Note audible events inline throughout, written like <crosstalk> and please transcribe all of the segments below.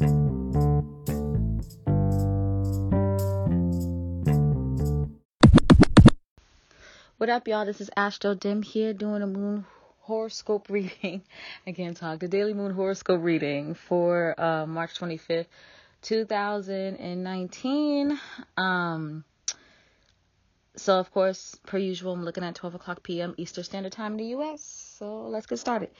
What up, y'all? This is Astro Dim here doing a moon horoscope reading. <laughs> Again, talk the daily moon horoscope reading for uh, March 25th, 2019. Um, so, of course, per usual, I'm looking at 12 o'clock p.m. Eastern Standard Time in the U.S. So, let's get started.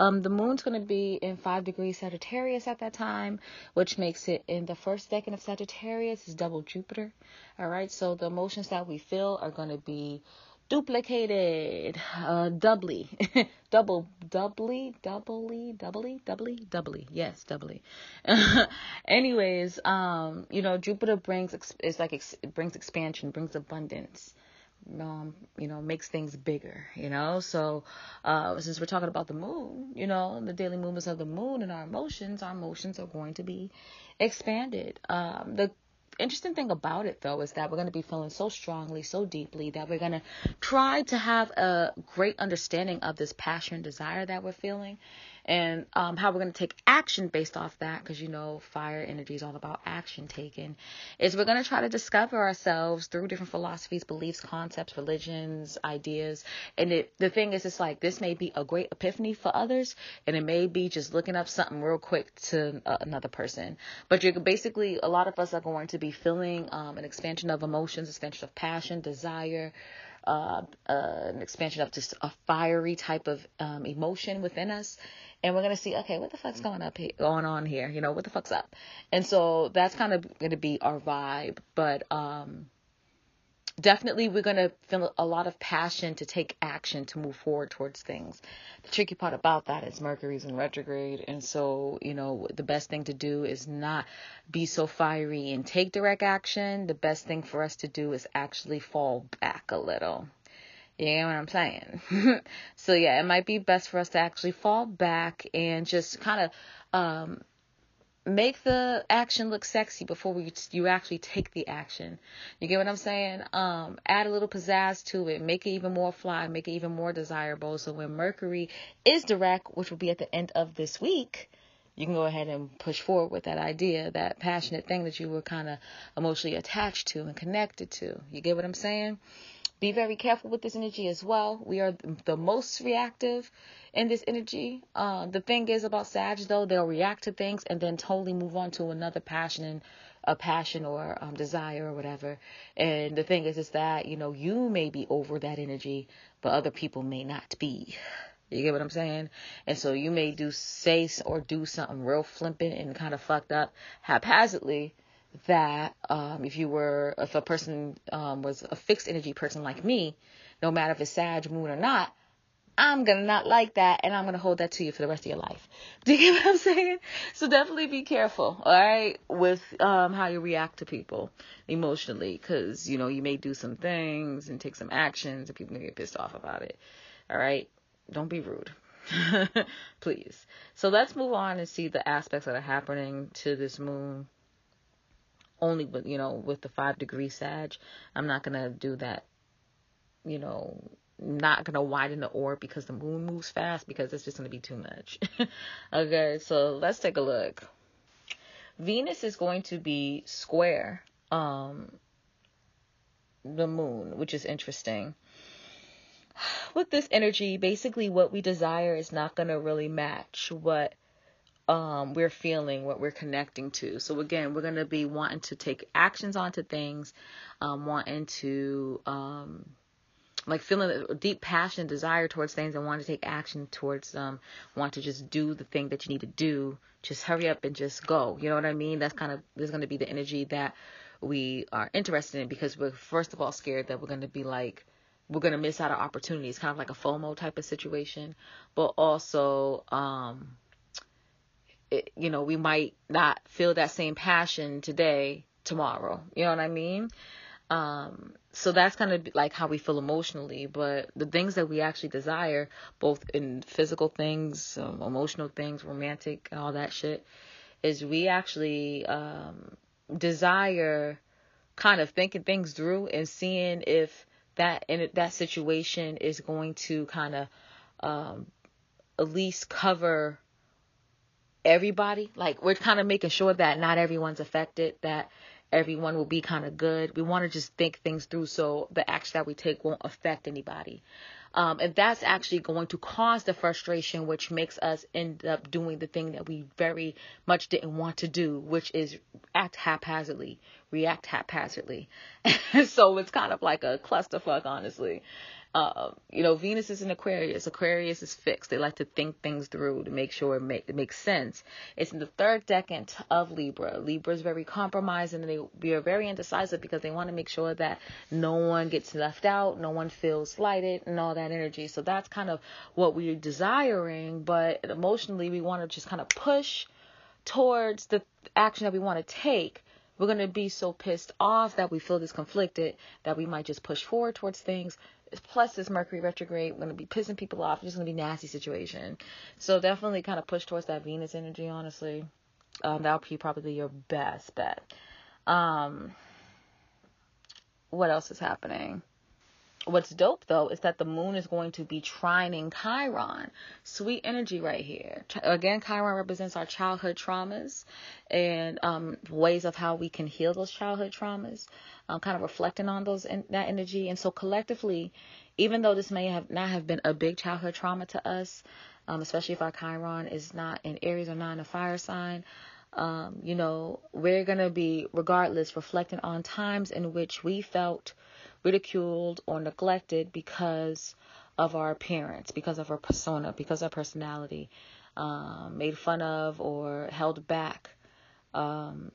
Um, the moon's going to be in 5 degrees Sagittarius at that time, which makes it in the first decan of Sagittarius is double Jupiter. All right, so the emotions that we feel are going to be duplicated, uh, doubly, <laughs> double, doubly, doubly, doubly, doubly, doubly. Yes, doubly. <laughs> Anyways, um, you know, Jupiter brings it's like it brings expansion, brings abundance. Um, you know, makes things bigger, you know. So, uh, since we're talking about the moon, you know, the daily movements of the moon and our emotions, our emotions are going to be expanded. Um, the interesting thing about it though is that we're going to be feeling so strongly, so deeply that we're going to try to have a great understanding of this passion desire that we're feeling and um, how we're going to take action based off that because you know fire energy is all about action taken is we're going to try to discover ourselves through different philosophies beliefs concepts religions ideas. And it, the thing is it's like this may be a great epiphany for others and it may be just looking up something real quick to uh, another person. But you're basically a lot of us are going to be feeling um, an expansion of emotions expansion of passion desire uh, uh, an expansion of just a fiery type of um, emotion within us and we're gonna see, okay, what the fuck's going up here, going on here? You know, what the fuck's up? And so that's kind of gonna be our vibe. But um, definitely, we're gonna feel a lot of passion to take action to move forward towards things. The tricky part about that is Mercury's in retrograde, and so you know, the best thing to do is not be so fiery and take direct action. The best thing for us to do is actually fall back a little. You know what I'm saying? <laughs> so yeah, it might be best for us to actually fall back and just kind of um, make the action look sexy before we you actually take the action. You get what I'm saying? Um, add a little pizzazz to it, make it even more fly, make it even more desirable. So when Mercury is direct, which will be at the end of this week, you can go ahead and push forward with that idea, that passionate thing that you were kind of emotionally attached to and connected to. You get what I'm saying? Be very careful with this energy as well. We are the most reactive in this energy. Uh, the thing is about Sag, though, they'll react to things and then totally move on to another passion and a passion or um, desire or whatever. And the thing is, is that you know you may be over that energy, but other people may not be. You get what I'm saying? And so you may do say or do something real flippant and kind of fucked up haphazardly that um, if you were, if a person um, was a fixed energy person like me, no matter if it's Sag, Moon, or not, I'm gonna not like that, and I'm gonna hold that to you for the rest of your life. <laughs> Do you get what I'm saying? So definitely be careful, all right, with um, how you react to people emotionally, because you know you may do some things and take some actions, and people may get pissed off about it. All right, don't be rude. <laughs> Please. So let's move on and see the aspects that are happening to this moon only with you know with the five degree sag i'm not gonna do that you know not gonna widen the orb because the moon moves fast because it's just gonna be too much. <laughs> Okay so let's take a look. Venus is going to be square um the moon which is interesting. <sighs> With this energy basically what we desire is not gonna really match what um, we're feeling, what we're connecting to. So again, we're gonna be wanting to take actions onto things, um, wanting to um, like feeling a deep passion, desire towards things, and want to take action towards them. Want to just do the thing that you need to do. Just hurry up and just go. You know what I mean? That's kind of there's gonna be the energy that we are interested in because we're first of all scared that we're gonna be like we're gonna miss out on opportunities, kind of like a FOMO type of situation, but also um it, you know, we might not feel that same passion today, tomorrow. You know what I mean? Um, so that's kind of like how we feel emotionally. But the things that we actually desire, both in physical things, um, emotional things, romantic, and all that shit, is we actually um, desire kind of thinking things through and seeing if that in that situation is going to kind of um, at least cover everybody. Like we're kind of making sure that not everyone's affected, that everyone will be kind of good. We want to just think things through so the action that we take won't affect anybody. Um, and that's actually going to cause the frustration, which makes us end up doing the thing that we very much didn't want to do, which is act haphazardly, react haphazardly. <laughs> so it's kind of like a clusterfuck, honestly. Uh, you know, Venus is in Aquarius. Aquarius is fixed. They like to think things through to make sure it, make, it makes sense. It's in the third decan of Libra. Libra is very compromising and they, they are very indecisive because they want to make sure that no one gets left out, no one feels slighted, and all that energy. So that's kind of what we're desiring, but emotionally, we want to just kind of push towards the action that we want to take we're going to be so pissed off that we feel this conflicted that we might just push forward towards things plus this Mercury retrograde, going to be pissing people off. It's just going to be nasty situation. So definitely kind of push towards that Venus energy, honestly. Um, that'll be probably your best bet. Um, what else is happening? What's dope though is that the moon is going to be trining Chiron. Sweet energy right here. Again, Chiron represents our childhood traumas and um, ways of how we can heal those childhood traumas. Um, kind of reflecting on those that energy. And so collectively, even though this may have not have been a big childhood trauma to us, um, especially if our Chiron is not in Aries or not in a fire sign, um, you know, we're gonna be regardless reflecting on times in which we felt ridiculed or neglected because of our appearance, because of our persona, because of our personality, um, made fun of or held back. Um,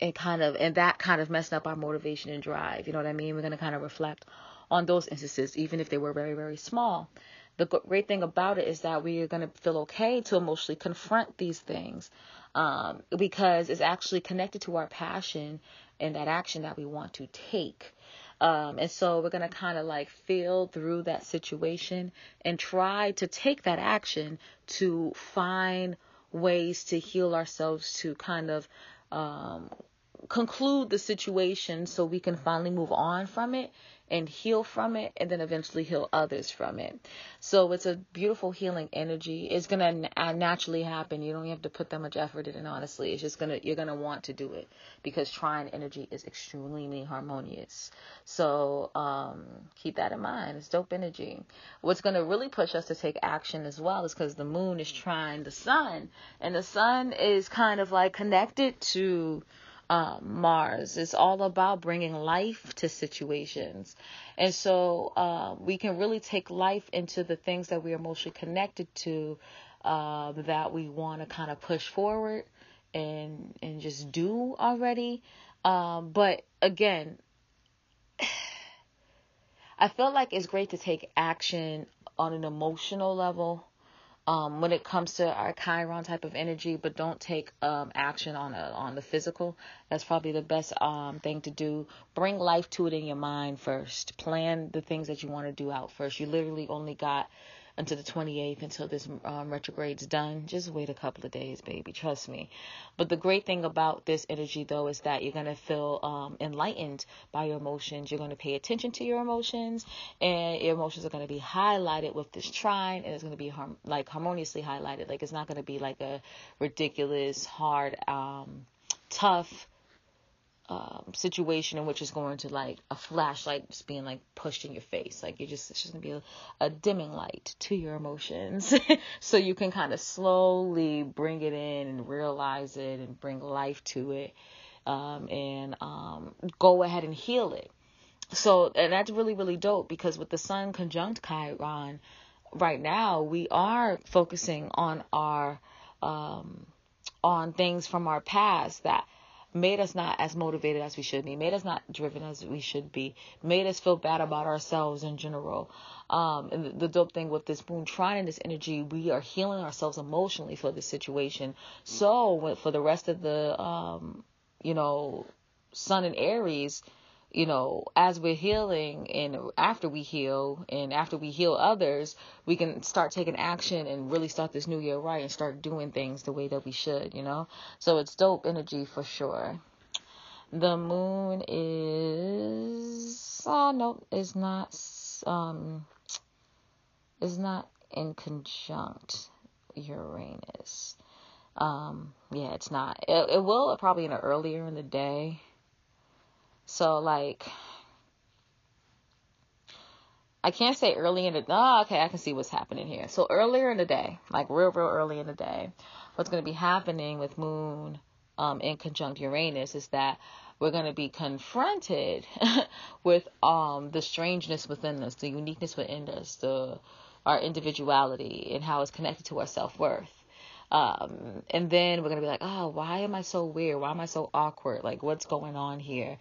and kind of, and that kind of messed up our motivation and drive. You know what I mean? We're going to kind of reflect on those instances, even if they were very, very small. The great thing about it is that we are going to feel okay to emotionally confront these things um, because it's actually connected to our passion and that action that we want to take. Um, and so we're going to kind of like feel through that situation and try to take that action to find ways to heal ourselves to kind of um, conclude the situation so we can finally move on from it and heal from it and then eventually heal others from it. So it's a beautiful healing energy. It's going to uh, naturally happen. You don't have to put that much effort in it, honestly. It's just going to, you're going to want to do it because trine energy is extremely harmonious. So um, keep that in mind. It's dope energy. What's going to really push us to take action as well is because the moon is trine the sun and the sun is kind of like connected to uh, Mars. It's all about bringing life to situations. And so uh, we can really take life into the things that we are mostly connected to uh, that we want to kind of push forward and and just do already. Um, but again, <sighs> I feel like it's great to take action on an emotional level um, when it comes to our Chiron type of energy, but don't take um, action on a, on the physical. That's probably the best um, thing to do. Bring life to it in your mind first. Plan the things that you want to do out first. You literally only got until the 28th until this um, retrograde's done. Just wait a couple of days, baby. Trust me. But the great thing about this energy, though, is that you're going to feel um, enlightened by your emotions. You're going to pay attention to your emotions, and your emotions are going to be highlighted with this trine, and it's going to be harm- like harmoniously highlighted. Like it's not going to be like a ridiculous, hard, um, tough um, situation in which it's going to like a flashlight just being like pushed in your face. Like you just it's just gonna be a, a dimming light to your emotions, <laughs> so you can kind of slowly bring it in and realize it and bring life to it, um, and um, go ahead and heal it. So and that's really really dope because with the Sun conjunct Chiron, right now we are focusing on our um, on things from our past that made us not as motivated as we should be, made us not driven as we should be, made us feel bad about ourselves in general. Um, and the, the dope thing with this moon trine and this energy, we are healing ourselves emotionally for this situation. So for the rest of the, um, you know, Sun and Aries, you know, as we're healing and after we heal and after we heal others, we can start taking action and really start this new year right and start doing things the way that we should, you know? So it's dope energy for sure. The moon is oh no, it's not um is not in conjunct. Uranus. Um, yeah, it's not. It, it will probably in the earlier in the day. So like, I can't say early in the. Oh, okay, I can see what's happening here. So earlier in the day, like real, real early in the day, what's going to be happening with Moon um, in conjunct Uranus is that we're going to be confronted <laughs> with um, the strangeness within us, the uniqueness within us, the our individuality, and how it's connected to our self worth. Um, and then we're gonna be like, oh, why am I so weird? Why am I so awkward? Like, what's going on here?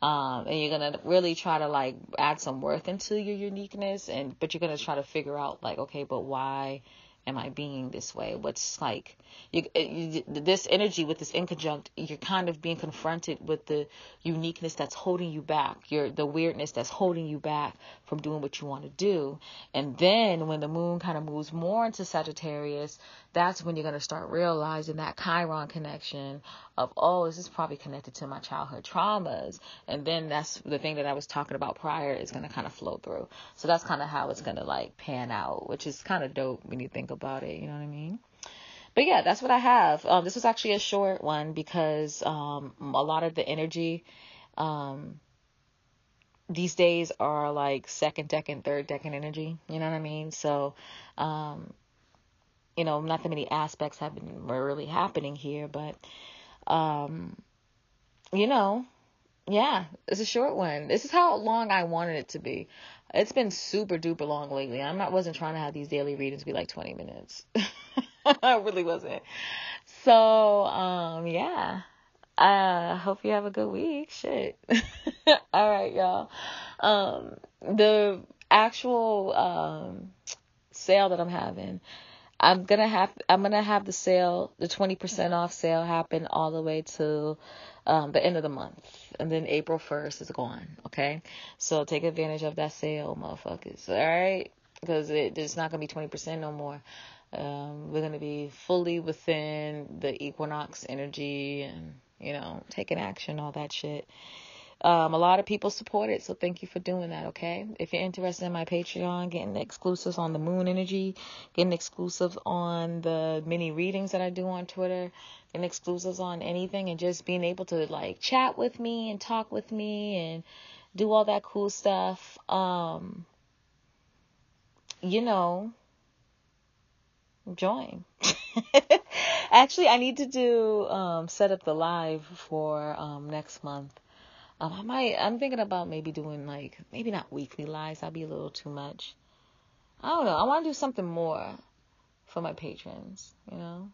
Um, and you're gonna really try to like add some worth into your uniqueness, and but you're gonna try to figure out like, okay, but why am I being this way? What's like you, you, this energy with this inconjunct? You're kind of being confronted with the uniqueness that's holding you back. Your the weirdness that's holding you back from doing what you want to do. And then when the moon kind of moves more into Sagittarius, that's when you're gonna start realizing that Chiron connection of oh, this is probably connected to my childhood traumas. And then that's the thing that I was talking about prior is gonna kind of flow through. So that's kind of how it's gonna like pan out, which is kind of dope when you think about it. You know what I mean? But yeah, that's what I have. Um, this was actually a short one because um, a lot of the energy um, these days are like second decan, third decan energy. You know what I mean? So, um, you know, not that many aspects have been really happening here, but, um, you know, yeah, it's a short one. This is how long I wanted it to be. It's been super duper long lately. I'm not wasn't trying to have these daily readings be like 20 minutes. <laughs> I really wasn't. So, um, yeah. I hope you have a good week. Shit. <laughs> All right, y'all. Um, the actual um sale that I'm having, I'm gonna have I'm gonna have the sale, the 20% off sale happen all the way to um, the end of the month, and then April 1st is gone. Okay, so take advantage of that sale, motherfuckers. All right, because it, it's not gonna be 20% no more. Um, we're gonna be fully within the equinox energy, and you know, taking action, all that shit. Um, a lot of people support it, so thank you for doing that, okay? If you're interested in my Patreon, getting exclusives on the moon energy, getting exclusive on the mini readings that I do on Twitter, and exclusives on anything, and just being able to like chat with me and talk with me and do all that cool stuff, um, you know, join. <laughs> Actually, I need to do um, set up the live for um, next month um, I might. I'm thinking about maybe doing like maybe not weekly lives. That'd be a little too much. I don't know. I want to do something more for my patrons. You know,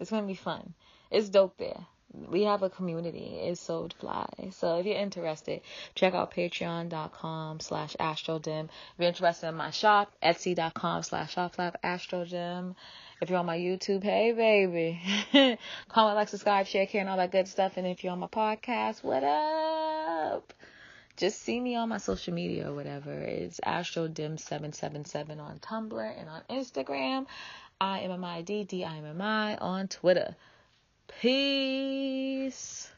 it's gonna be fun. It's dope there. We have a community. It's so fly. So if you're interested, check out patreon.com slash astrodim. If you're interested in my shop, etsy.com slash shoplab astrodim. If you're on my YouTube, hey baby. <laughs> Comment, like, subscribe, share, care, and all that good stuff. And if you're on my podcast, what up? Just see me on my social media or whatever. It's AstroDim777 on Tumblr and on Instagram. I am MID, D I M M I on Twitter. Peace.